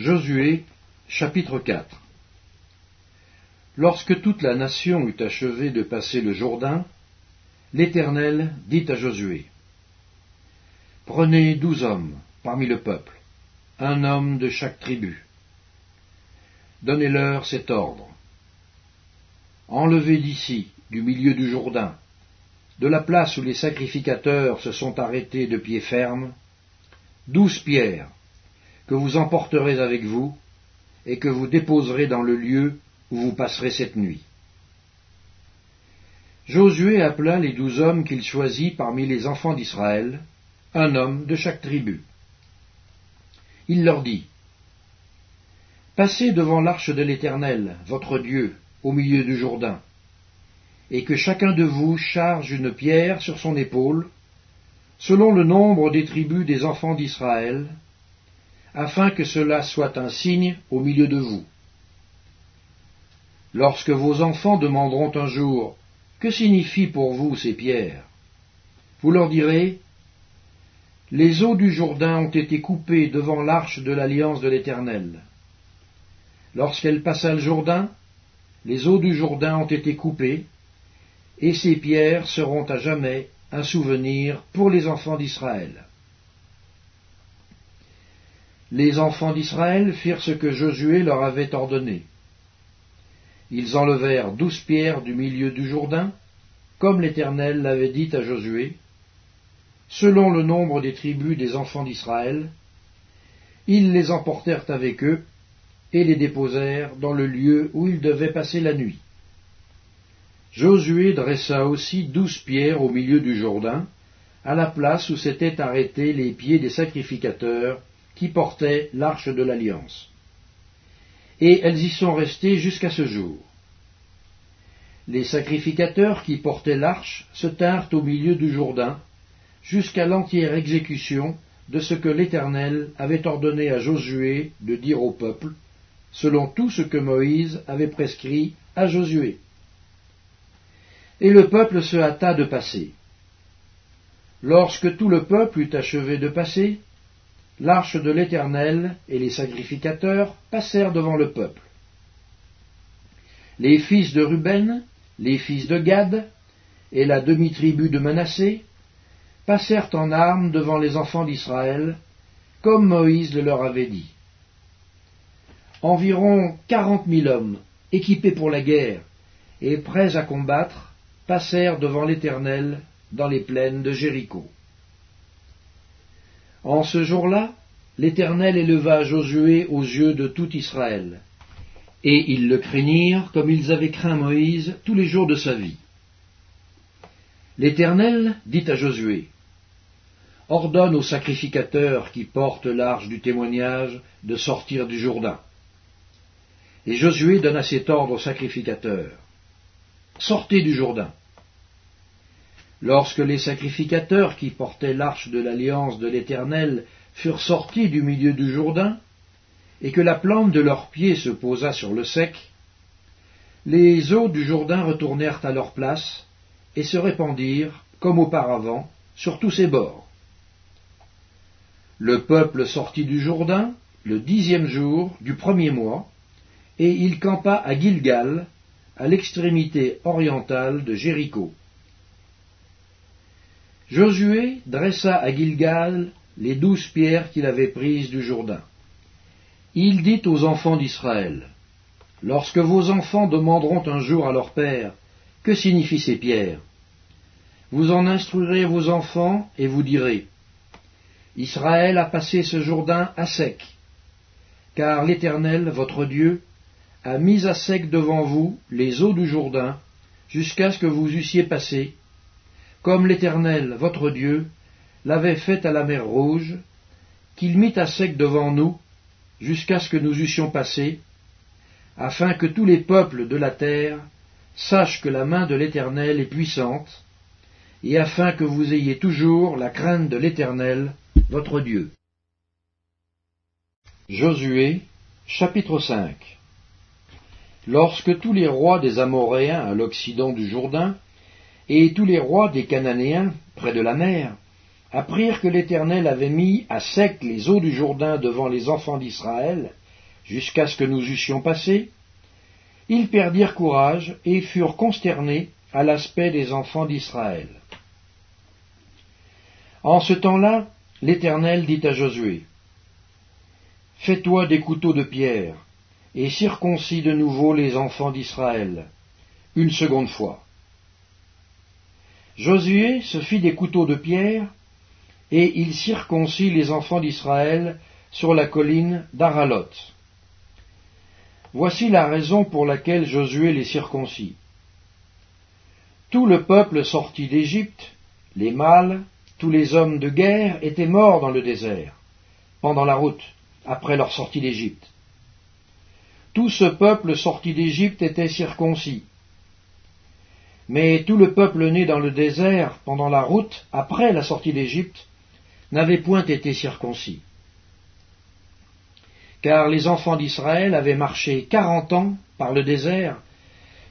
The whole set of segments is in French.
Josué chapitre 4 Lorsque toute la nation eut achevé de passer le Jourdain, l'Éternel dit à Josué Prenez douze hommes parmi le peuple, un homme de chaque tribu. Donnez-leur cet ordre. Enlevez d'ici, du milieu du Jourdain, de la place où les sacrificateurs se sont arrêtés de pied ferme, douze pierres que vous emporterez avec vous et que vous déposerez dans le lieu où vous passerez cette nuit. Josué appela les douze hommes qu'il choisit parmi les enfants d'Israël, un homme de chaque tribu. Il leur dit, Passez devant l'arche de l'Éternel, votre Dieu, au milieu du Jourdain, et que chacun de vous charge une pierre sur son épaule, selon le nombre des tribus des enfants d'Israël, afin que cela soit un signe au milieu de vous. Lorsque vos enfants demanderont un jour Que signifient pour vous ces pierres? Vous leur direz Les eaux du Jourdain ont été coupées devant l'arche de l'alliance de l'Éternel. Lorsqu'elle passa le Jourdain, les eaux du Jourdain ont été coupées, et ces pierres seront à jamais un souvenir pour les enfants d'Israël. Les enfants d'Israël firent ce que Josué leur avait ordonné. Ils enlevèrent douze pierres du milieu du Jourdain, comme l'Éternel l'avait dit à Josué, selon le nombre des tribus des enfants d'Israël. Ils les emportèrent avec eux et les déposèrent dans le lieu où ils devaient passer la nuit. Josué dressa aussi douze pierres au milieu du Jourdain, à la place où s'étaient arrêtés les pieds des sacrificateurs qui portaient l'arche de l'alliance. Et elles y sont restées jusqu'à ce jour. Les sacrificateurs qui portaient l'arche se tinrent au milieu du Jourdain, jusqu'à l'entière exécution de ce que l'Éternel avait ordonné à Josué de dire au peuple, selon tout ce que Moïse avait prescrit à Josué. Et le peuple se hâta de passer. Lorsque tout le peuple eut achevé de passer, l'arche de l'Éternel et les sacrificateurs passèrent devant le peuple. Les fils de Ruben, les fils de Gad et la demi-tribu de Manassé passèrent en armes devant les enfants d'Israël, comme Moïse le leur avait dit. Environ quarante mille hommes, équipés pour la guerre et prêts à combattre, passèrent devant l'Éternel dans les plaines de Jéricho. En ce jour-là, l'Éternel éleva Josué aux yeux de tout Israël, et ils le craignirent comme ils avaient craint Moïse tous les jours de sa vie. L'Éternel dit à Josué, Ordonne aux sacrificateurs qui portent l'arche du témoignage de sortir du Jourdain. Et Josué donna cet ordre aux sacrificateurs. Sortez du Jourdain. Lorsque les sacrificateurs qui portaient l'arche de l'alliance de l'Éternel furent sortis du milieu du Jourdain, et que la plante de leurs pieds se posa sur le sec, les eaux du Jourdain retournèrent à leur place et se répandirent, comme auparavant, sur tous ses bords. Le peuple sortit du Jourdain le dixième jour du premier mois, et il campa à Gilgal, à l'extrémité orientale de Jéricho. Josué dressa à Gilgal les douze pierres qu'il avait prises du Jourdain. Il dit aux enfants d'Israël, Lorsque vos enfants demanderont un jour à leur père, Que signifient ces pierres? Vous en instruirez vos enfants et vous direz, Israël a passé ce Jourdain à sec, car l'Éternel, votre Dieu, a mis à sec devant vous les eaux du Jourdain, jusqu'à ce que vous eussiez passé, comme l'Éternel, votre Dieu, l'avait fait à la mer Rouge, qu'il mit à sec devant nous, jusqu'à ce que nous eussions passé, afin que tous les peuples de la terre sachent que la main de l'Éternel est puissante, et afin que vous ayez toujours la crainte de l'Éternel, votre Dieu. Josué, chapitre 5 Lorsque tous les rois des Amoréens à l'occident du Jourdain et tous les rois des Cananéens, près de la mer, apprirent que l'Éternel avait mis à sec les eaux du Jourdain devant les enfants d'Israël, jusqu'à ce que nous eussions passé, ils perdirent courage et furent consternés à l'aspect des enfants d'Israël. En ce temps-là, l'Éternel dit à Josué, Fais-toi des couteaux de pierre, et circoncis de nouveau les enfants d'Israël, une seconde fois. Josué se fit des couteaux de pierre, et il circoncit les enfants d'Israël sur la colline d'Aralot. Voici la raison pour laquelle Josué les circoncit. Tout le peuple sorti d'Égypte, les mâles, tous les hommes de guerre étaient morts dans le désert, pendant la route, après leur sortie d'Égypte. Tout ce peuple sorti d'Égypte était circoncis. Mais tout le peuple né dans le désert pendant la route, après la sortie d'Égypte, n'avait point été circoncis car les enfants d'Israël avaient marché quarante ans par le désert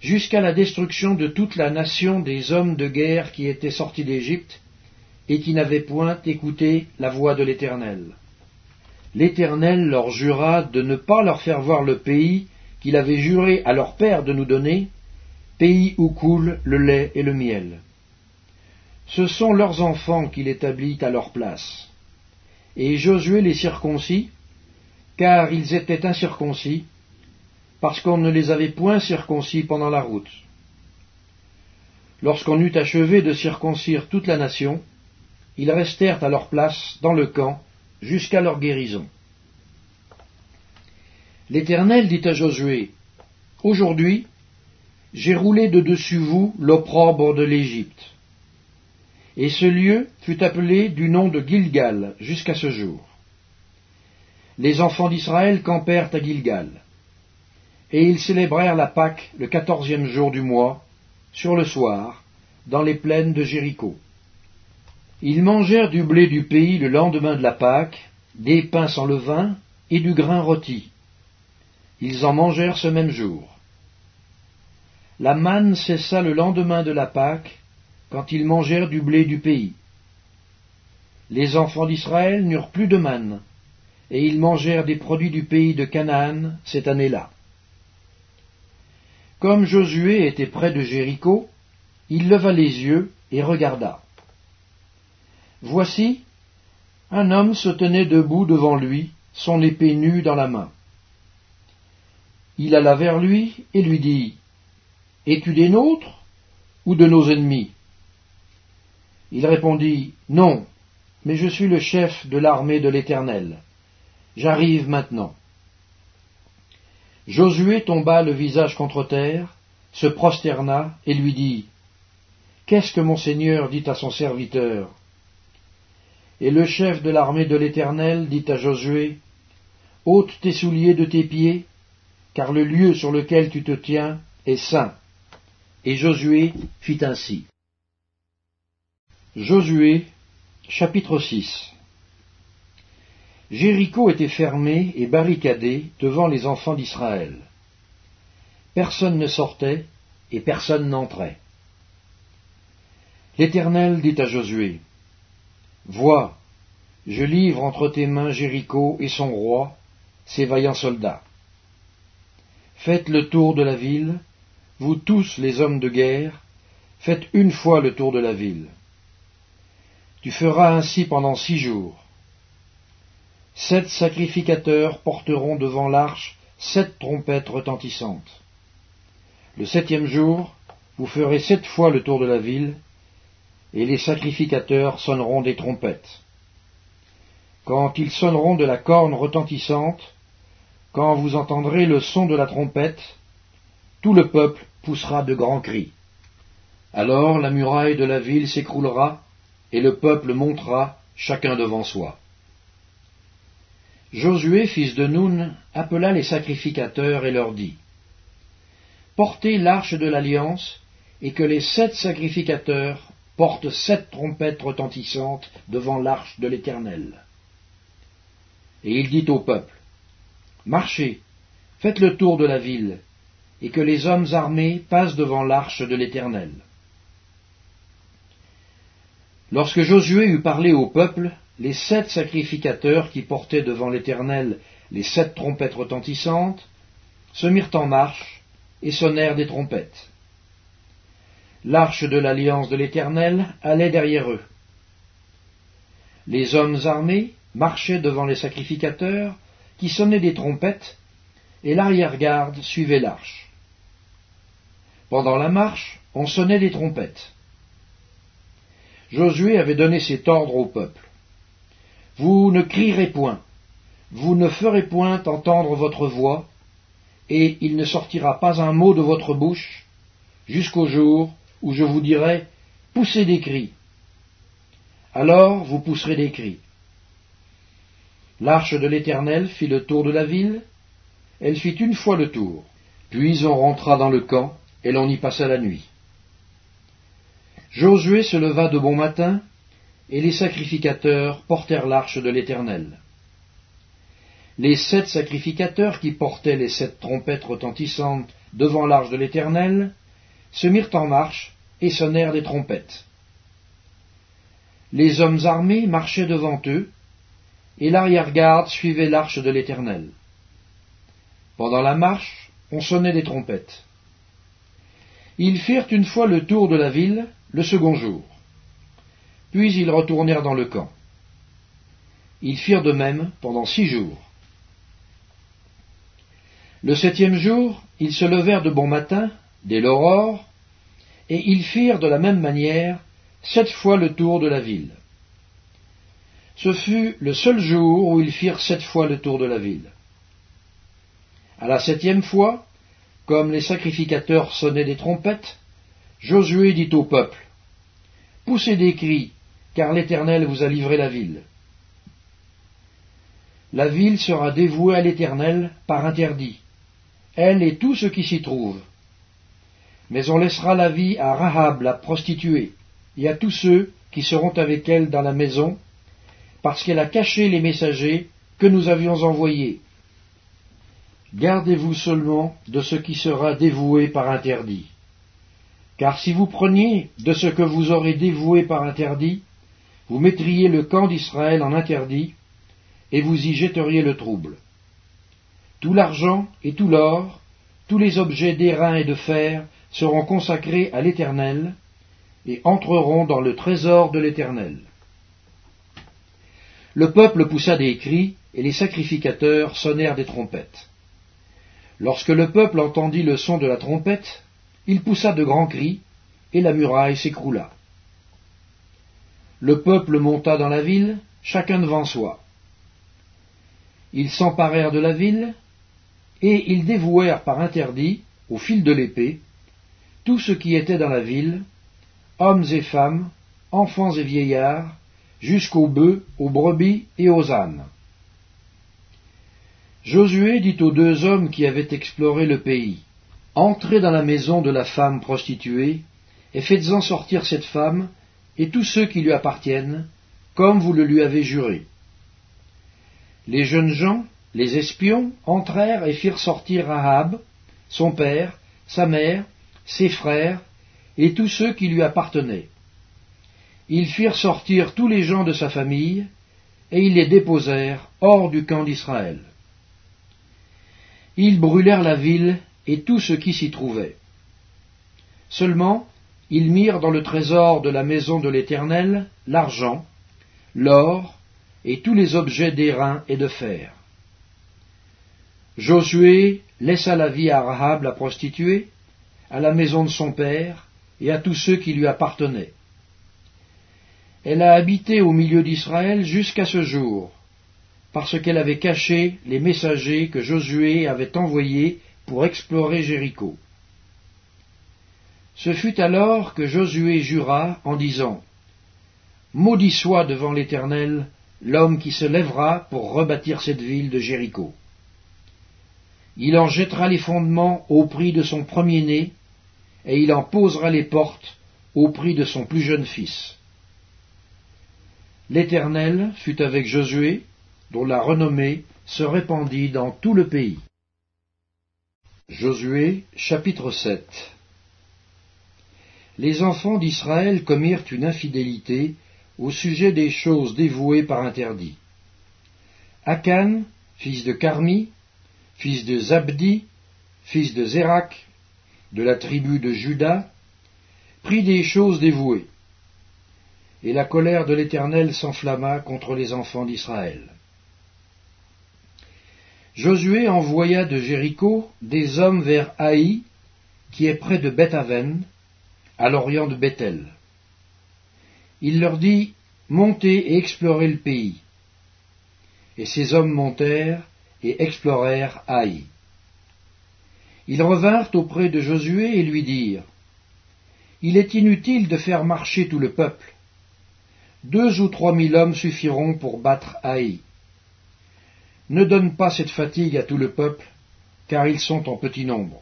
jusqu'à la destruction de toute la nation des hommes de guerre qui étaient sortis d'Égypte et qui n'avaient point écouté la voix de l'Éternel. L'Éternel leur jura de ne pas leur faire voir le pays qu'il avait juré à leur père de nous donner, pays où coule le lait et le miel. Ce sont leurs enfants qu'il établit à leur place. Et Josué les circoncis, car ils étaient incirconcis, parce qu'on ne les avait point circoncis pendant la route. Lorsqu'on eut achevé de circoncire toute la nation, ils restèrent à leur place dans le camp jusqu'à leur guérison. L'Éternel dit à Josué, Aujourd'hui, j'ai roulé de dessus vous l'opprobre de l'Égypte. Et ce lieu fut appelé du nom de Gilgal jusqu'à ce jour les enfants d'Israël campèrent à Gilgal. Et ils célébrèrent la Pâque le quatorzième jour du mois, sur le soir, dans les plaines de Jéricho. Ils mangèrent du blé du pays le lendemain de la Pâque, des pains sans levain et du grain rôti. Ils en mangèrent ce même jour. La manne cessa le lendemain de la Pâque, quand ils mangèrent du blé du pays. Les enfants d'Israël n'eurent plus de manne, et ils mangèrent des produits du pays de Canaan cette année-là. Comme Josué était près de Jéricho, il leva les yeux et regarda. Voici, un homme se tenait debout devant lui, son épée nue dans la main. Il alla vers lui et lui dit, Es-tu des nôtres ou de nos ennemis? Il répondit, Non, mais je suis le chef de l'armée de l'Éternel. J'arrive maintenant. Josué tomba le visage contre terre, se prosterna et lui dit Qu'est-ce que mon Seigneur dit à son serviteur? Et le chef de l'armée de l'Éternel dit à Josué ôte tes souliers de tes pieds, car le lieu sur lequel tu te tiens est saint. Et Josué fit ainsi. Josué, chapitre 6 Jéricho était fermé et barricadé devant les enfants d'Israël. Personne ne sortait et personne n'entrait. L'Éternel dit à Josué, Vois, je livre entre tes mains Jéricho et son roi, ses vaillants soldats. Faites le tour de la ville, vous tous les hommes de guerre, faites une fois le tour de la ville. Tu feras ainsi pendant six jours. Sept sacrificateurs porteront devant l'arche sept trompettes retentissantes. Le septième jour, vous ferez sept fois le tour de la ville, et les sacrificateurs sonneront des trompettes. Quand ils sonneront de la corne retentissante, quand vous entendrez le son de la trompette, tout le peuple poussera de grands cris. Alors la muraille de la ville s'écroulera, et le peuple montera, chacun devant soi. Josué, fils de Nun, appela les sacrificateurs et leur dit Portez l'arche de l'alliance, et que les sept sacrificateurs portent sept trompettes retentissantes devant l'arche de l'Éternel. Et il dit au peuple Marchez, faites le tour de la ville, et que les hommes armés passent devant l'arche de l'Éternel. Lorsque Josué eut parlé au peuple, les sept sacrificateurs qui portaient devant l'Éternel les sept trompettes retentissantes, se mirent en marche et sonnèrent des trompettes. L'arche de l'alliance de l'Éternel allait derrière eux. Les hommes armés marchaient devant les sacrificateurs qui sonnaient des trompettes, et l'arrière-garde suivait l'arche. Pendant la marche, on sonnait des trompettes. Josué avait donné cet ordre au peuple. Vous ne crierez point, vous ne ferez point entendre votre voix, et il ne sortira pas un mot de votre bouche, jusqu'au jour où je vous dirai Poussez des cris. Alors vous pousserez des cris. L'arche de l'Éternel fit le tour de la ville, elle fit une fois le tour, puis on rentra dans le camp, et l'on y passa la nuit. Josué se leva de bon matin, et les sacrificateurs portèrent l'arche de l'Éternel. Les sept sacrificateurs qui portaient les sept trompettes retentissantes devant l'arche de l'Éternel se mirent en marche et sonnèrent des trompettes. Les hommes armés marchaient devant eux, et l'arrière-garde suivait l'arche de l'Éternel. Pendant la marche, on sonnait des trompettes. Ils firent une fois le tour de la ville le second jour. Puis ils retournèrent dans le camp. Ils firent de même pendant six jours. Le septième jour, ils se levèrent de bon matin, dès l'aurore, et ils firent de la même manière sept fois le tour de la ville. Ce fut le seul jour où ils firent sept fois le tour de la ville. À la septième fois, comme les sacrificateurs sonnaient des trompettes, Josué dit au peuple, Poussez des cris, car l'Éternel vous a livré la ville. La ville sera dévouée à l'Éternel par interdit, elle et tout ce qui s'y trouve. Mais on laissera la vie à Rahab la prostituée, et à tous ceux qui seront avec elle dans la maison, parce qu'elle a caché les messagers que nous avions envoyés. Gardez-vous seulement de ce qui sera dévoué par interdit. Car si vous preniez de ce que vous aurez dévoué par interdit, vous mettriez le camp d'Israël en interdit, et vous y jetteriez le trouble. Tout l'argent et tout l'or, tous les objets d'airain et de fer seront consacrés à l'Éternel, et entreront dans le trésor de l'Éternel. Le peuple poussa des cris, et les sacrificateurs sonnèrent des trompettes. Lorsque le peuple entendit le son de la trompette, il poussa de grands cris, et la muraille s'écroula. Le peuple monta dans la ville, chacun devant soi. Ils s'emparèrent de la ville, et ils dévouèrent par interdit, au fil de l'épée, tout ce qui était dans la ville, hommes et femmes, enfants et vieillards, jusqu'aux bœufs, aux brebis et aux ânes. Josué dit aux deux hommes qui avaient exploré le pays, Entrez dans la maison de la femme prostituée, et faites-en sortir cette femme et tous ceux qui lui appartiennent, comme vous le lui avez juré. Les jeunes gens, les espions, entrèrent et firent sortir Rahab, son père, sa mère, ses frères, et tous ceux qui lui appartenaient. Ils firent sortir tous les gens de sa famille, et ils les déposèrent hors du camp d'Israël. Ils brûlèrent la ville et tout ce qui s'y trouvait. Seulement, ils mirent dans le trésor de la maison de l'Éternel l'argent, l'or et tous les objets d'airain et de fer. Josué laissa la vie à Rahab la prostituée, à la maison de son père et à tous ceux qui lui appartenaient. Elle a habité au milieu d'Israël jusqu'à ce jour, parce qu'elle avait caché les messagers que Josué avait envoyés pour explorer Jéricho. Ce fut alors que Josué jura en disant Maudit soit devant l'Éternel l'homme qui se lèvera pour rebâtir cette ville de Jéricho. Il en jettera les fondements au prix de son premier-né, et il en posera les portes au prix de son plus jeune fils. L'Éternel fut avec Josué, dont la renommée se répandit dans tout le pays. Josué chapitre 7 Les enfants d'Israël commirent une infidélité au sujet des choses dévouées par interdit. Akan, fils de Carmi, fils de Zabdi, fils de Zérak, de la tribu de Juda, prit des choses dévouées. Et la colère de l'Éternel s'enflamma contre les enfants d'Israël. Josué envoya de Jéricho des hommes vers Haï, qui est près de Bethaven, à l'orient de Bethel. Il leur dit Montez et explorez le pays. Et ces hommes montèrent et explorèrent Haï. Ils revinrent auprès de Josué et lui dirent Il est inutile de faire marcher tout le peuple. Deux ou trois mille hommes suffiront pour battre Haï. Ne donne pas cette fatigue à tout le peuple, car ils sont en petit nombre.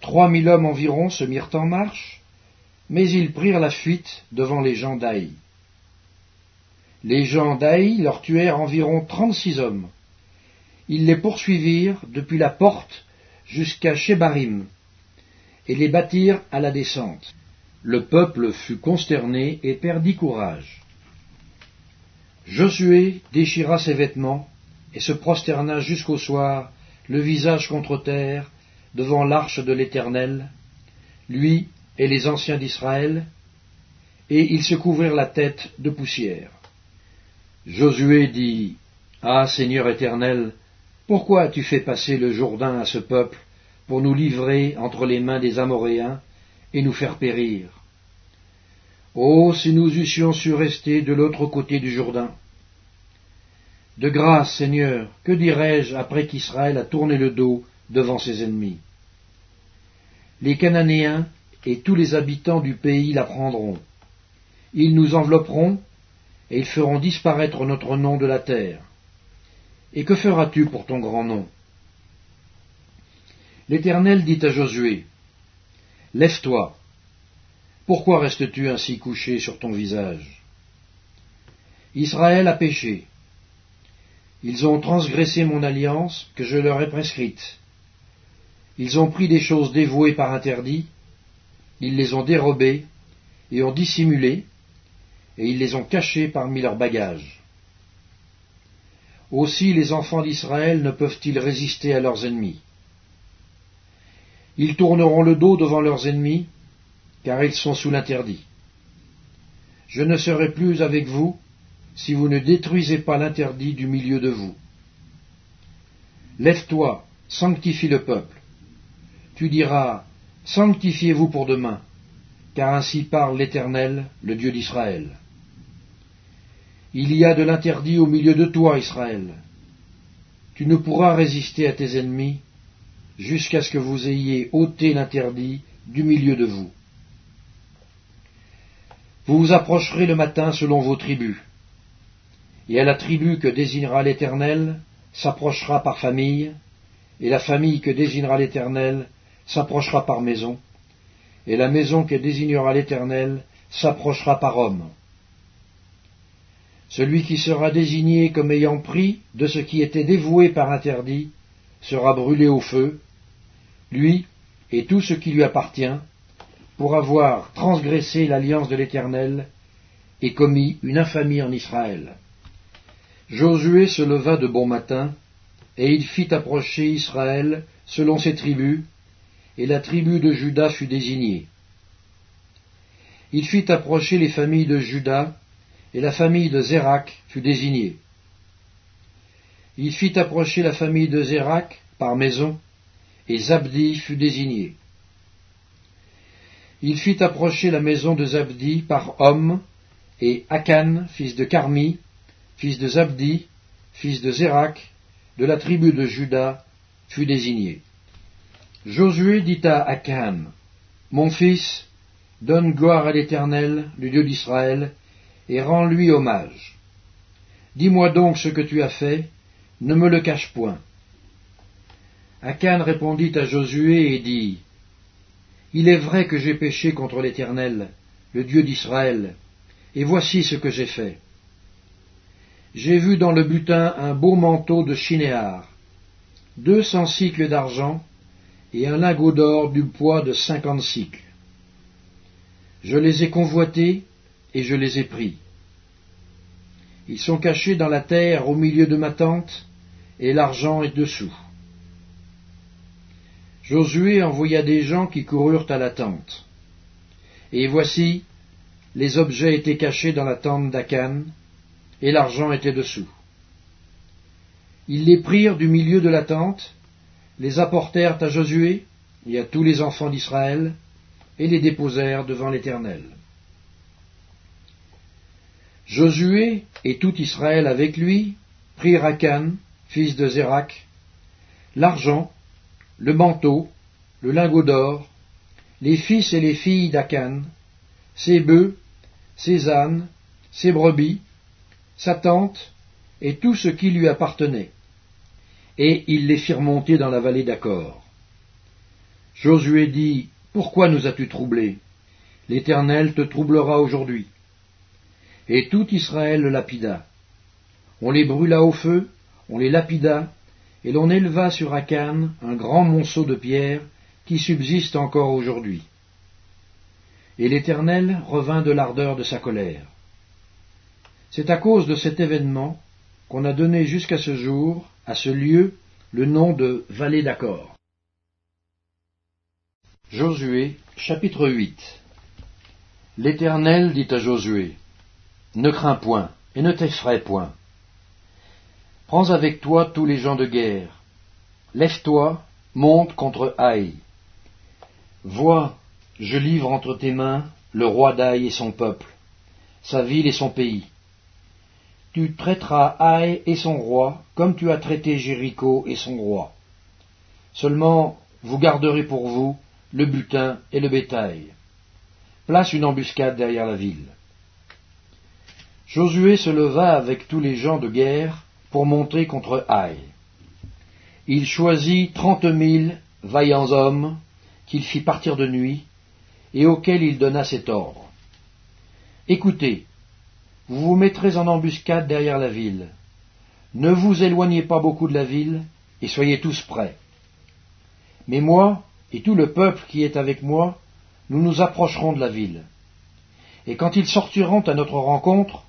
Trois mille hommes environ se mirent en marche, mais ils prirent la fuite devant les gens d'Aï. Les gens d'Aï leur tuèrent environ trente-six hommes. Ils les poursuivirent depuis la porte jusqu'à Shebarim, et les battirent à la descente. Le peuple fut consterné et perdit courage. Josué déchira ses vêtements et se prosterna jusqu'au soir, le visage contre terre, devant l'arche de l'Éternel, lui et les anciens d'Israël, et ils se couvrirent la tête de poussière. Josué dit, Ah Seigneur éternel, pourquoi as-tu fait passer le Jourdain à ce peuple pour nous livrer entre les mains des Amoréens et nous faire périr? Oh, si nous eussions su rester de l'autre côté du Jourdain. De grâce, Seigneur, que dirais-je après qu'Israël a tourné le dos devant ses ennemis? Les Cananéens et tous les habitants du pays la prendront. Ils nous envelopperont et ils feront disparaître notre nom de la terre. Et que feras-tu pour ton grand nom? L'Éternel dit à Josué, Lève-toi, pourquoi restes-tu ainsi couché sur ton visage? Israël a péché. Ils ont transgressé mon alliance que je leur ai prescrite. Ils ont pris des choses dévouées par interdit, ils les ont dérobées et ont dissimulé, et ils les ont cachées parmi leurs bagages. Aussi les enfants d'Israël ne peuvent-ils résister à leurs ennemis. Ils tourneront le dos devant leurs ennemis, car ils sont sous l'interdit. Je ne serai plus avec vous si vous ne détruisez pas l'interdit du milieu de vous. Lève-toi, sanctifie le peuple. Tu diras, Sanctifiez-vous pour demain, car ainsi parle l'Éternel, le Dieu d'Israël. Il y a de l'interdit au milieu de toi, Israël. Tu ne pourras résister à tes ennemis jusqu'à ce que vous ayez ôté l'interdit du milieu de vous. Vous vous approcherez le matin selon vos tribus, et à la tribu que désignera l'Éternel s'approchera par famille, et la famille que désignera l'Éternel s'approchera par maison, et la maison que désignera l'Éternel s'approchera par homme. Celui qui sera désigné comme ayant pris de ce qui était dévoué par interdit sera brûlé au feu, lui et tout ce qui lui appartient, pour avoir transgressé l'alliance de l'Éternel et commis une infamie en Israël. Josué se leva de bon matin, et il fit approcher Israël selon ses tribus, et la tribu de Juda fut désignée. Il fit approcher les familles de Juda, et la famille de Zérak fut désignée. Il fit approcher la famille de Zérak par maison, et Zabdi fut désigné il fit approcher la maison de Zabdi par homme, et Akan, fils de Carmi, fils de Zabdi, fils de Zérak, de la tribu de Juda, fut désigné. Josué dit à Akan, Mon fils, donne gloire à l'Éternel, le Dieu d'Israël, et rends-lui hommage. Dis-moi donc ce que tu as fait, ne me le cache point. Akan répondit à Josué et dit, il est vrai que j'ai péché contre l'Éternel, le Dieu d'Israël, et voici ce que j'ai fait. J'ai vu dans le butin un beau manteau de chinéar, deux cents cycles d'argent et un lingot d'or du poids de cinquante cycles. Je les ai convoités et je les ai pris. Ils sont cachés dans la terre au milieu de ma tente, et l'argent est dessous. Josué envoya des gens qui coururent à la tente. Et voici, les objets étaient cachés dans la tente d'Akan, et l'argent était dessous. Ils les prirent du milieu de la tente, les apportèrent à Josué et à tous les enfants d'Israël, et les déposèrent devant l'Éternel. Josué et tout Israël avec lui prirent Akan, fils de Zérak, l'argent, le manteau, le lingot d'or, les fils et les filles d'Akan, ses bœufs, ses ânes, ses brebis, sa tente et tout ce qui lui appartenait. Et ils les firent monter dans la vallée d'Accord. Josué dit, Pourquoi nous as-tu troublés? L'Éternel te troublera aujourd'hui. Et tout Israël le lapida. On les brûla au feu, on les lapida, et l'on éleva sur Akan un grand monceau de pierre qui subsiste encore aujourd'hui. Et l'Éternel revint de l'ardeur de sa colère. C'est à cause de cet événement qu'on a donné jusqu'à ce jour à ce lieu le nom de vallée d'accord. Josué chapitre 8 L'Éternel dit à Josué, Ne crains point et ne t'effraie point. Prends avec toi tous les gens de guerre. Lève-toi, monte contre Haï. Vois, je livre entre tes mains le roi d'Aï et son peuple, sa ville et son pays. Tu traiteras Haï et son roi comme tu as traité Jéricho et son roi. Seulement, vous garderez pour vous le butin et le bétail. Place une embuscade derrière la ville. Josué se leva avec tous les gens de guerre pour monter contre Haï. Il choisit trente mille vaillants hommes qu'il fit partir de nuit et auxquels il donna cet ordre. Écoutez, vous vous mettrez en embuscade derrière la ville. Ne vous éloignez pas beaucoup de la ville et soyez tous prêts. Mais moi, et tout le peuple qui est avec moi, nous nous approcherons de la ville. Et quand ils sortiront à notre rencontre,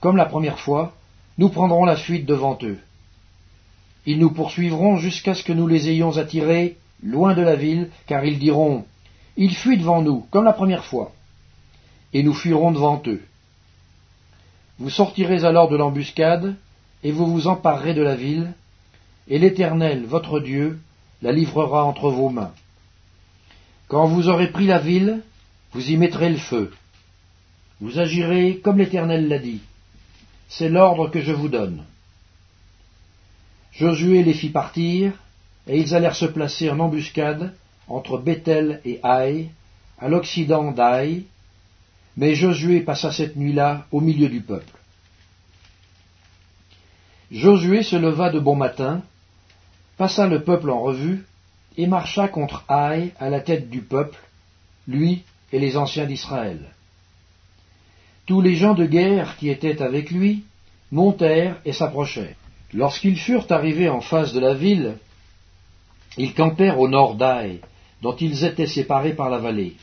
comme la première fois, nous prendrons la fuite devant eux. Ils nous poursuivront jusqu'à ce que nous les ayons attirés loin de la ville, car ils diront Ils fuient devant nous, comme la première fois. Et nous fuirons devant eux. Vous sortirez alors de l'embuscade, et vous vous emparerez de la ville, et l'Éternel, votre Dieu, la livrera entre vos mains. Quand vous aurez pris la ville, vous y mettrez le feu. Vous agirez comme l'Éternel l'a dit. C'est l'ordre que je vous donne. Josué les fit partir, et ils allèrent se placer en embuscade entre Bethel et Haï, à l'occident d'Haï, mais Josué passa cette nuit-là au milieu du peuple. Josué se leva de bon matin, passa le peuple en revue, et marcha contre Haï à la tête du peuple, lui et les anciens d'Israël. Tous les gens de guerre qui étaient avec lui montèrent et s'approchèrent. Lorsqu'ils furent arrivés en face de la ville, ils campèrent au nord d'Aï, dont ils étaient séparés par la vallée.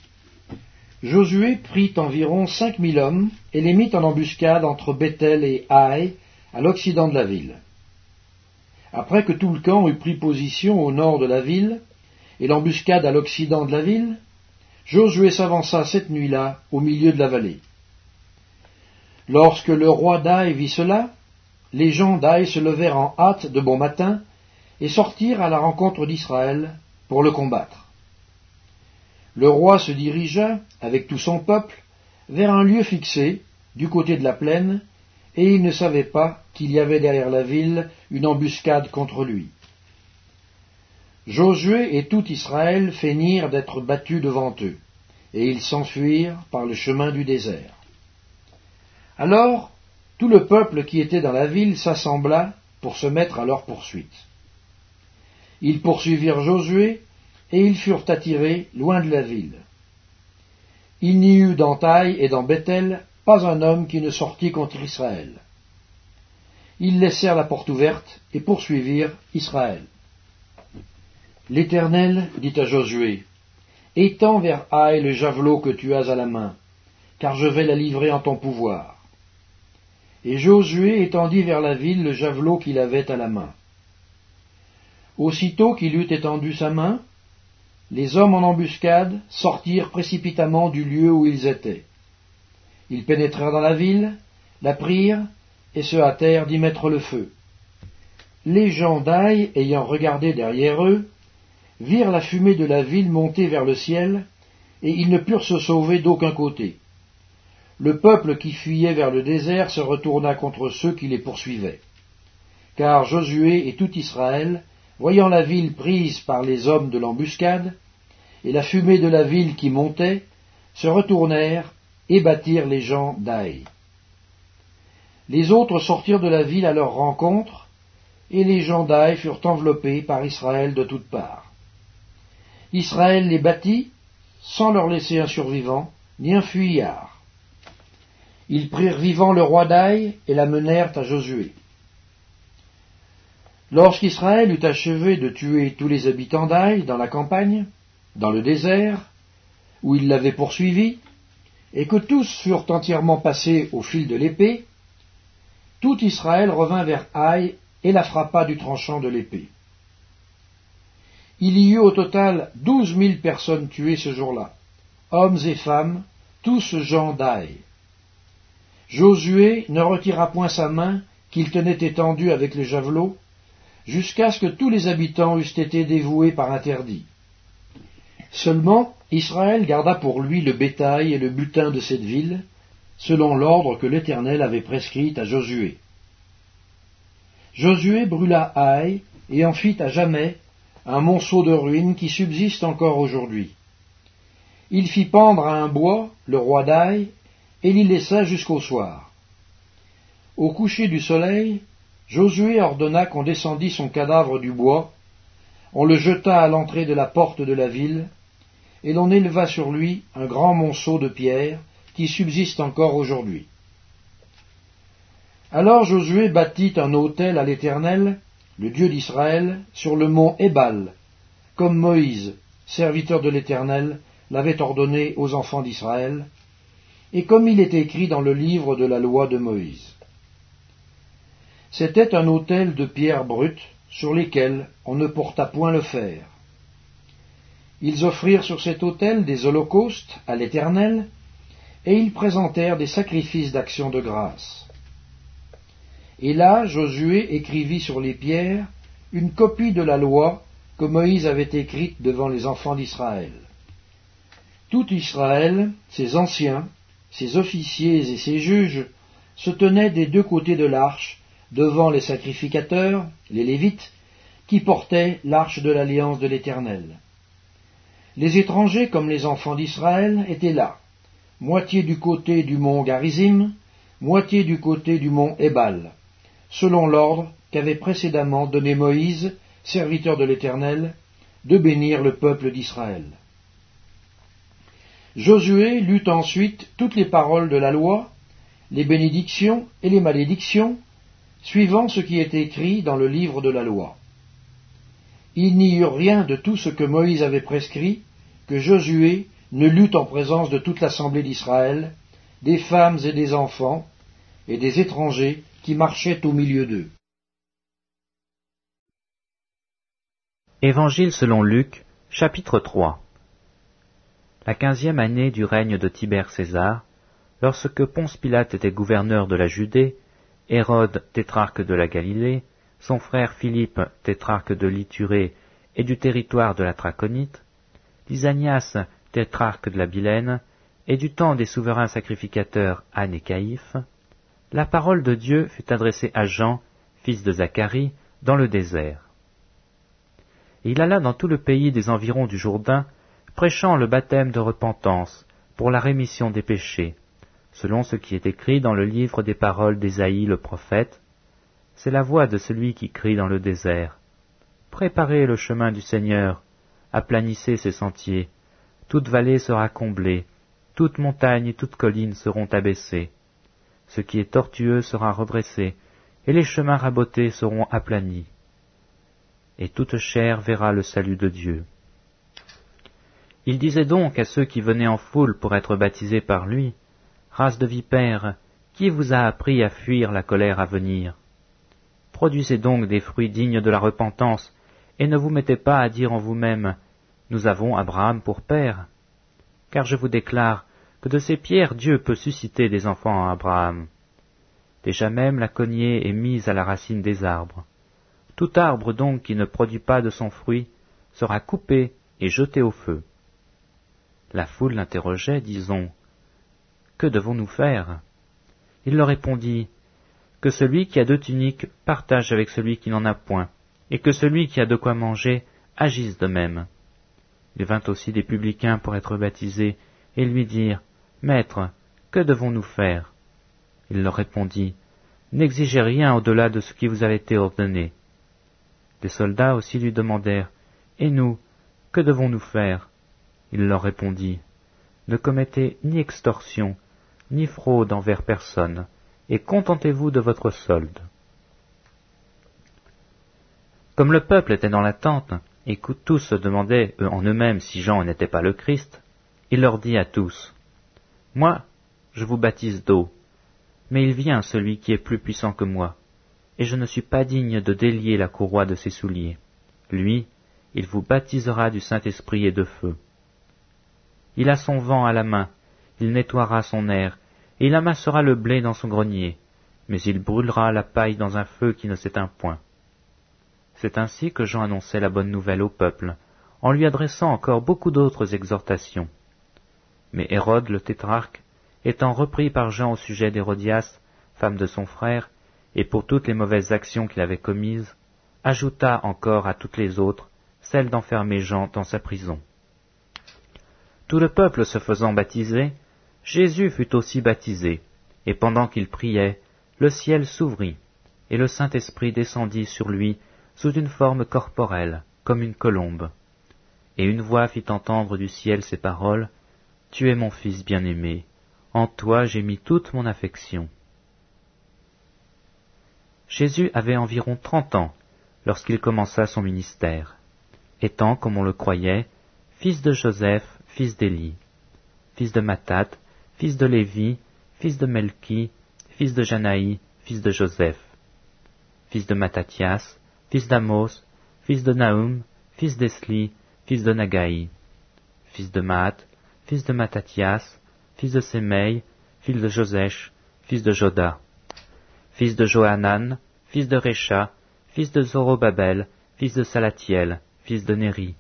Josué prit environ cinq mille hommes et les mit en embuscade entre Bethel et Haï, à l'occident de la ville. Après que tout le camp eut pris position au nord de la ville, et l'embuscade à l'occident de la ville, Josué s'avança cette nuit-là au milieu de la vallée. Lorsque le roi d'Aï vit cela, les gens d'Aï se levèrent en hâte de bon matin et sortirent à la rencontre d'Israël pour le combattre. Le roi se dirigea, avec tout son peuple, vers un lieu fixé, du côté de la plaine, et il ne savait pas qu'il y avait derrière la ville une embuscade contre lui. Josué et tout Israël feignirent d'être battus devant eux, et ils s'enfuirent par le chemin du désert. Alors tout le peuple qui était dans la ville s'assembla pour se mettre à leur poursuite. Ils poursuivirent Josué, et ils furent attirés loin de la ville. Il n'y eut dans Taï et dans Bethel pas un homme qui ne sortit contre Israël. Ils laissèrent la porte ouverte et poursuivirent Israël. L'Éternel dit à Josué, Étends vers Haï le javelot que tu as à la main, car je vais la livrer en ton pouvoir. Et Josué étendit vers la ville le javelot qu'il avait à la main. Aussitôt qu'il eut étendu sa main, les hommes en embuscade sortirent précipitamment du lieu où ils étaient. Ils pénétrèrent dans la ville, la prirent, et se hâtèrent d'y mettre le feu. Les gens d'Aï, ayant regardé derrière eux, virent la fumée de la ville monter vers le ciel, et ils ne purent se sauver d'aucun côté. Le peuple qui fuyait vers le désert se retourna contre ceux qui les poursuivaient. Car Josué et tout Israël, voyant la ville prise par les hommes de l'embuscade, et la fumée de la ville qui montait, se retournèrent et battirent les gens d'Aï. Les autres sortirent de la ville à leur rencontre, et les gens d'Aï furent enveloppés par Israël de toutes parts. Israël les battit, sans leur laisser un survivant, ni un fuyard. Ils prirent vivant le roi d'Aï et l'amenèrent à Josué. Lorsqu'Israël eut achevé de tuer tous les habitants d'Aï dans la campagne, dans le désert, où il l'avait poursuivi, et que tous furent entièrement passés au fil de l'épée, tout Israël revint vers Haï et la frappa du tranchant de l'épée. Il y eut au total douze mille personnes tuées ce jour-là, hommes et femmes, tous gens d'Aï. Josué ne retira point sa main qu'il tenait étendue avec les javelots, jusqu'à ce que tous les habitants eussent été dévoués par interdit. Seulement, Israël garda pour lui le bétail et le butin de cette ville, selon l'ordre que l'Éternel avait prescrit à Josué. Josué brûla Haï et en fit à jamais un monceau de ruines qui subsiste encore aujourd'hui. Il fit pendre à un bois le roi d'Aï et l'y laissa jusqu'au soir. Au coucher du soleil, Josué ordonna qu'on descendît son cadavre du bois, on le jeta à l'entrée de la porte de la ville, et l'on éleva sur lui un grand monceau de pierres qui subsiste encore aujourd'hui. Alors Josué bâtit un autel à l'Éternel, le Dieu d'Israël, sur le mont Ébal, comme Moïse, serviteur de l'Éternel, l'avait ordonné aux enfants d'Israël, et comme il est écrit dans le livre de la loi de Moïse. C'était un autel de pierres brutes sur lesquelles on ne porta point le fer. Ils offrirent sur cet autel des holocaustes à l'Éternel, et ils présentèrent des sacrifices d'action de grâce. Et là, Josué écrivit sur les pierres une copie de la loi que Moïse avait écrite devant les enfants d'Israël. Tout Israël, ses anciens, ses officiers et ses juges, se tenaient des deux côtés de l'arche, devant les sacrificateurs, les Lévites, qui portaient l'arche de l'alliance de l'Éternel. Les étrangers, comme les enfants d'Israël, étaient là, moitié du côté du mont Garizim, moitié du côté du mont Ebal, selon l'ordre qu'avait précédemment donné Moïse, serviteur de l'Éternel, de bénir le peuple d'Israël. Josué lut ensuite toutes les paroles de la loi, les bénédictions et les malédictions, suivant ce qui est écrit dans le livre de la loi. Il n'y eut rien de tout ce que Moïse avait prescrit que Josué ne lut en présence de toute l'assemblée d'Israël, des femmes et des enfants, et des étrangers qui marchaient au milieu d'eux. Évangile selon Luc, chapitre 3 La quinzième année du règne de Tibère César, lorsque Ponce Pilate était gouverneur de la Judée, Hérode, tétrarque de la Galilée, son frère Philippe, tétrarque de l'Iturée et du territoire de la Traconite, Lysanias, tétrarque de la Bilène, et du temps des souverains sacrificateurs Anne et Caïphe, la parole de Dieu fut adressée à Jean, fils de Zacharie, dans le désert. il alla dans tout le pays des environs du Jourdain, prêchant le baptême de repentance pour la rémission des péchés, selon ce qui est écrit dans le livre des paroles d'Ésaïe le prophète. C'est la voix de celui qui crie dans le désert. Préparez le chemin du Seigneur, aplanissez ses sentiers, toute vallée sera comblée, toute montagne et toute colline seront abaissées. Ce qui est tortueux sera redressé, et les chemins rabotés seront aplanis. Et toute chair verra le salut de Dieu. Il disait donc à ceux qui venaient en foule pour être baptisés par lui, Race de vipères, Qui vous a appris à fuir la colère à venir? Produisez donc des fruits dignes de la repentance, et ne vous mettez pas à dire en vous-même, Nous avons Abraham pour père. Car je vous déclare que de ces pierres Dieu peut susciter des enfants à Abraham. Déjà même la cognée est mise à la racine des arbres. Tout arbre donc qui ne produit pas de son fruit sera coupé et jeté au feu. La foule l'interrogeait, disons, Que devons-nous faire? Il leur répondit, Que celui qui a deux tuniques partage avec celui qui n'en a point, et que celui qui a de quoi manger agisse de même. Il vint aussi des publicains pour être baptisés, et lui dirent, Maître, que devons-nous faire? Il leur répondit, N'exigez rien au-delà de ce qui vous a été ordonné. Les soldats aussi lui demandèrent, Et nous, que devons-nous faire? Il leur répondit, Ne commettez ni extorsion, ni fraude envers personne, et contentez-vous de votre solde. Comme le peuple était dans l'attente, et que tous se demandaient en eux-mêmes si Jean n'était pas le Christ, il leur dit à tous, Moi, je vous baptise d'eau, mais il vient celui qui est plus puissant que moi, et je ne suis pas digne de délier la courroie de ses souliers. Lui, il vous baptisera du Saint-Esprit et de feu. Il a son vent à la main, il nettoiera son air, et il amassera le blé dans son grenier, mais il brûlera la paille dans un feu qui ne s'éteint point. C'est ainsi que Jean annonçait la bonne nouvelle au peuple, en lui adressant encore beaucoup d'autres exhortations. Mais Hérode le tétrarque, étant repris par Jean au sujet d'Hérodias, femme de son frère, et pour toutes les mauvaises actions qu'il avait commises, ajouta encore à toutes les autres celle d'enfermer Jean dans sa prison. Tout le peuple se faisant baptiser, Jésus fut aussi baptisé, et pendant qu'il priait, le ciel s'ouvrit, et le Saint-Esprit descendit sur lui sous une forme corporelle, comme une colombe. Et une voix fit entendre du ciel ces paroles, Tu es mon Fils bien-aimé, en toi j'ai mis toute mon affection. Jésus avait environ trente ans lorsqu'il commença son ministère, étant, comme on le croyait, fils de Joseph, fils d'Élie, fils de Matat, fils de Lévi, fils de Melchi, fils de Janaï, fils de Joseph, fils de Mattathias, fils d'Amos, fils de Naum, fils d'Esli, fils de Nagaï, fils de Maat, fils de Mattathias, fils de Semei, fils de Josèche, fils de Joda, fils de Johanan, fils de Récha, fils de Zorobabel, fils de Salatiel, fils de Néri,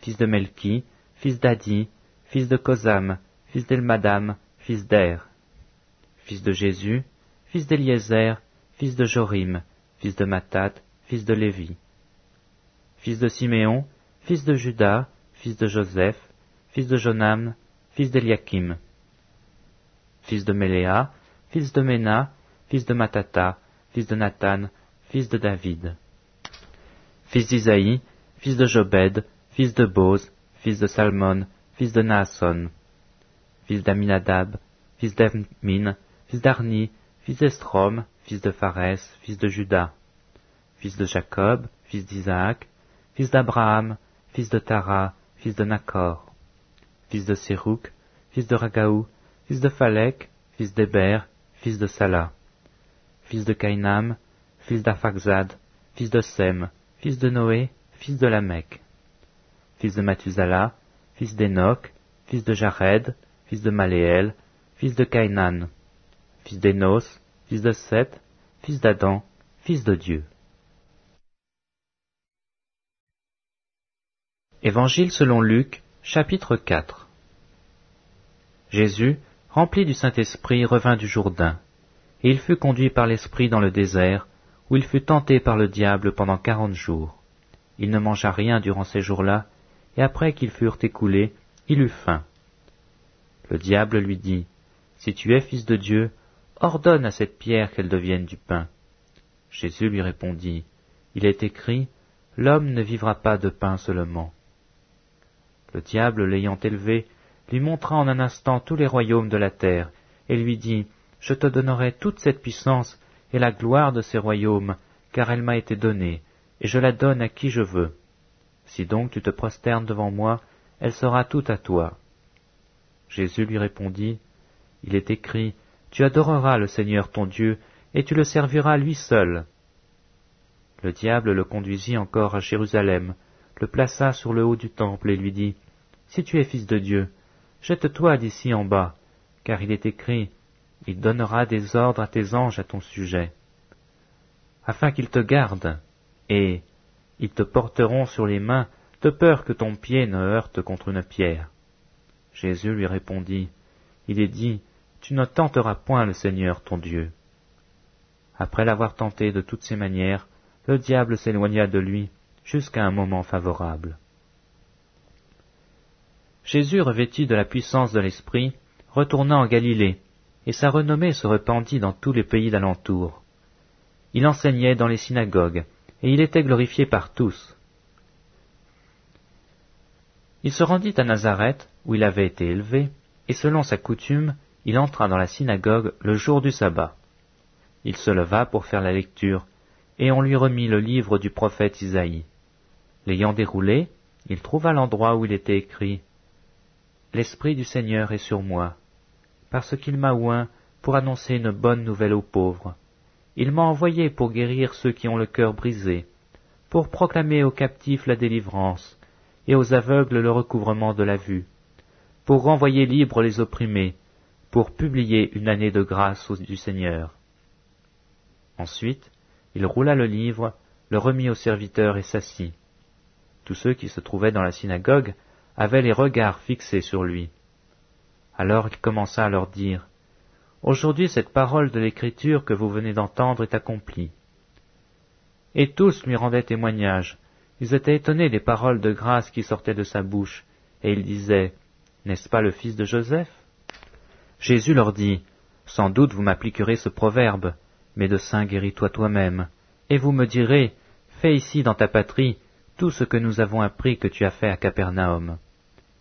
fils de Melchi, fils d'Adi, fils de Kosam, fils d'Elmadam, fils d'Er, fils de Jésus, fils d'Eliezer, fils de Jorim, fils de Matat, fils de Lévi, fils de Siméon, fils de Judas, fils de Joseph, fils de Jonam, fils d'Eliakim, fils de Méléa, fils de Ména, fils de Matata, fils de Nathan, fils de David, fils d'Isaïe, fils de Jobed, fils de Boz, fils de Salmon, fils de Naasson, fils d'Aminadab, fils d'Emmin, fils d'Arni, fils d'Estrom, fils de Phares, fils de Judas, fils de Jacob, fils d'Isaac, fils d'Abraham, fils de Tara, fils de Nachor, fils de Sérouk, fils de Ragaou, fils de Phalek, fils d'Héber, fils de Salah, fils de Cainam, fils d'Aphaxad, fils de Sem, fils de Noé, fils de Lamech, fils de Mathusala, fils d'Enoch, fils de Jared, fils de Maléel, fils de Cainan, fils d'Enos, fils de Seth, fils d'Adam, fils de Dieu. Évangile selon Luc, chapitre 4 Jésus, rempli du Saint-Esprit, revint du Jourdain, et il fut conduit par l'Esprit dans le désert, où il fut tenté par le diable pendant quarante jours. Il ne mangea rien durant ces jours-là, et après qu'ils furent écoulés, il eut faim. Le diable lui dit, Si tu es fils de Dieu, ordonne à cette pierre qu'elle devienne du pain. Jésus lui répondit, Il est écrit, L'homme ne vivra pas de pain seulement. Le diable, l'ayant élevé, lui montra en un instant tous les royaumes de la terre, et lui dit, Je te donnerai toute cette puissance et la gloire de ces royaumes, car elle m'a été donnée, et je la donne à qui je veux. Si donc tu te prosternes devant moi, elle sera toute à toi. Jésus lui répondit, Il est écrit, tu adoreras le Seigneur ton Dieu, et tu le serviras lui seul. Le diable le conduisit encore à Jérusalem, le plaça sur le haut du temple et lui dit, Si tu es fils de Dieu, jette-toi d'ici en bas, car il est écrit, Il donnera des ordres à tes anges à ton sujet, afin qu'ils te gardent, et ils te porteront sur les mains, de peur que ton pied ne heurte contre une pierre. Jésus lui répondit, Il est dit, Tu ne tenteras point le Seigneur ton Dieu. Après l'avoir tenté de toutes ses manières, le diable s'éloigna de lui jusqu'à un moment favorable. Jésus, revêtu de la puissance de l'Esprit, retourna en Galilée, et sa renommée se répandit dans tous les pays d'alentour. Il enseignait dans les synagogues, et il était glorifié par tous. Il se rendit à Nazareth, où il avait été élevé, et selon sa coutume, il entra dans la synagogue le jour du sabbat. Il se leva pour faire la lecture, et on lui remit le livre du prophète Isaïe. L'ayant déroulé, il trouva l'endroit où il était écrit L'Esprit du Seigneur est sur moi, parce qu'il m'a oint pour annoncer une bonne nouvelle aux pauvres. Il m'a envoyé pour guérir ceux qui ont le cœur brisé, pour proclamer aux captifs la délivrance, et aux aveugles le recouvrement de la vue, pour renvoyer libres les opprimés, pour publier une année de grâce du Seigneur. Ensuite, il roula le livre, le remit au serviteur et s'assit. Tous ceux qui se trouvaient dans la synagogue avaient les regards fixés sur lui. Alors il commença à leur dire, Aujourd'hui cette parole de l'Écriture que vous venez d'entendre est accomplie. Et tous lui rendaient témoignage. Ils étaient étonnés des paroles de grâce qui sortaient de sa bouche, et ils disaient, N'est-ce pas le fils de Joseph? Jésus leur dit, Sans doute vous m'appliquerez ce proverbe, Médecin guéris-toi toi-même, et vous me direz, Fais ici dans ta patrie tout ce que nous avons appris que tu as fait à Capernaum.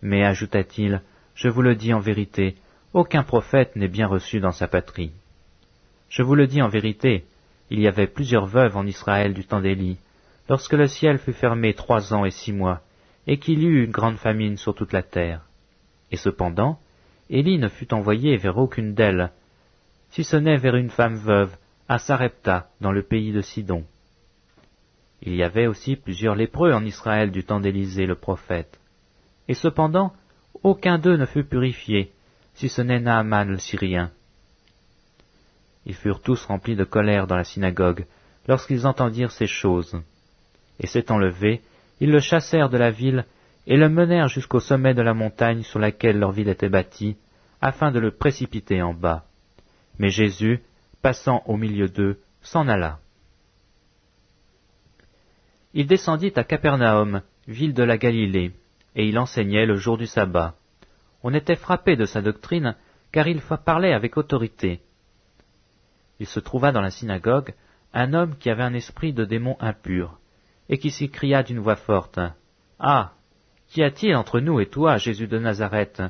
Mais, ajouta-t-il, je vous le dis en vérité, aucun prophète n'est bien reçu dans sa patrie. Je vous le dis en vérité, il y avait plusieurs veuves en Israël du temps d'Élie, lorsque le ciel fut fermé trois ans et six mois, et qu'il y eut une grande famine sur toute la terre. Et cependant, Élie ne fut envoyé vers aucune d'elles, si ce n'est vers une femme veuve, à Sarepta, dans le pays de Sidon. Il y avait aussi plusieurs lépreux en Israël du temps d'Élisée le prophète. Et cependant, aucun d'eux ne fut purifié, si ce n'est Naaman le Syrien. Ils furent tous remplis de colère dans la synagogue, lorsqu'ils entendirent ces choses. Et s'étant levés, ils le chassèrent de la ville, et le menèrent jusqu'au sommet de la montagne sur laquelle leur ville était bâtie, afin de le précipiter en bas. Mais Jésus, passant au milieu d'eux, s'en alla. Il descendit à Capernaum, ville de la Galilée, et il enseignait le jour du sabbat. On était frappé de sa doctrine, car il parlait avec autorité. Il se trouva dans la synagogue un homme qui avait un esprit de démon impur, et qui s'écria d'une voix forte. Ah. Qu'y a-t-il entre nous et toi, Jésus de Nazareth?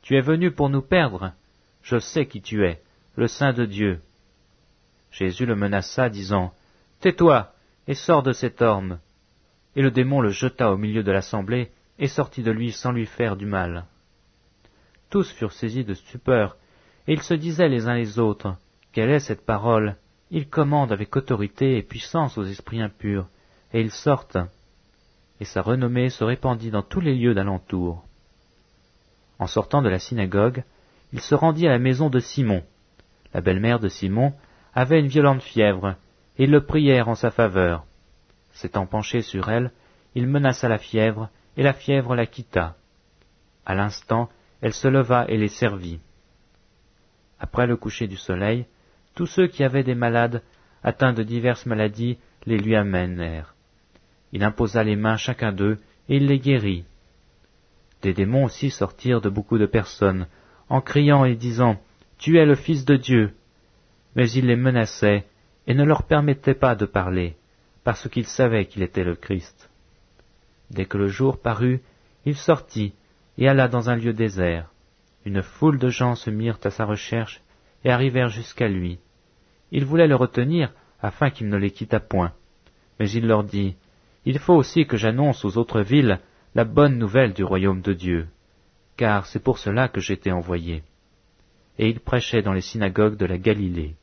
Tu es venu pour nous perdre. Je sais qui tu es, le Saint de Dieu. Jésus le menaça, disant, Tais-toi, et sors de cet orme. Et le démon le jeta au milieu de l'assemblée, et sortit de lui sans lui faire du mal. Tous furent saisis de stupeur, et ils se disaient les uns les autres, Quelle est cette parole? Il commande avec autorité et puissance aux esprits impurs, et ils sortent. Et sa renommée se répandit dans tous les lieux d'alentour. En sortant de la synagogue, il se rendit à la maison de Simon. La belle-mère de Simon avait une violente fièvre, et ils le prièrent en sa faveur. S'étant penché sur elle, il menaça la fièvre, et la fièvre la quitta. À l'instant, elle se leva et les servit. Après le coucher du soleil, tous ceux qui avaient des malades, atteints de diverses maladies, les lui amenèrent. Il imposa les mains chacun d'eux, et il les guérit. Des démons aussi sortirent de beaucoup de personnes, en criant et disant, Tu es le Fils de Dieu mais il les menaçait et ne leur permettait pas de parler, parce qu'il savait qu'il était le Christ. Dès que le jour parut, il sortit et alla dans un lieu désert. Une foule de gens se mirent à sa recherche et arrivèrent jusqu'à lui. Il voulait le retenir afin qu'il ne les quittât point. Mais il leur dit, Il faut aussi que j'annonce aux autres villes la bonne nouvelle du royaume de Dieu, car c'est pour cela que j'étais envoyé. et il prêchait dans les synagogues de la Galilée.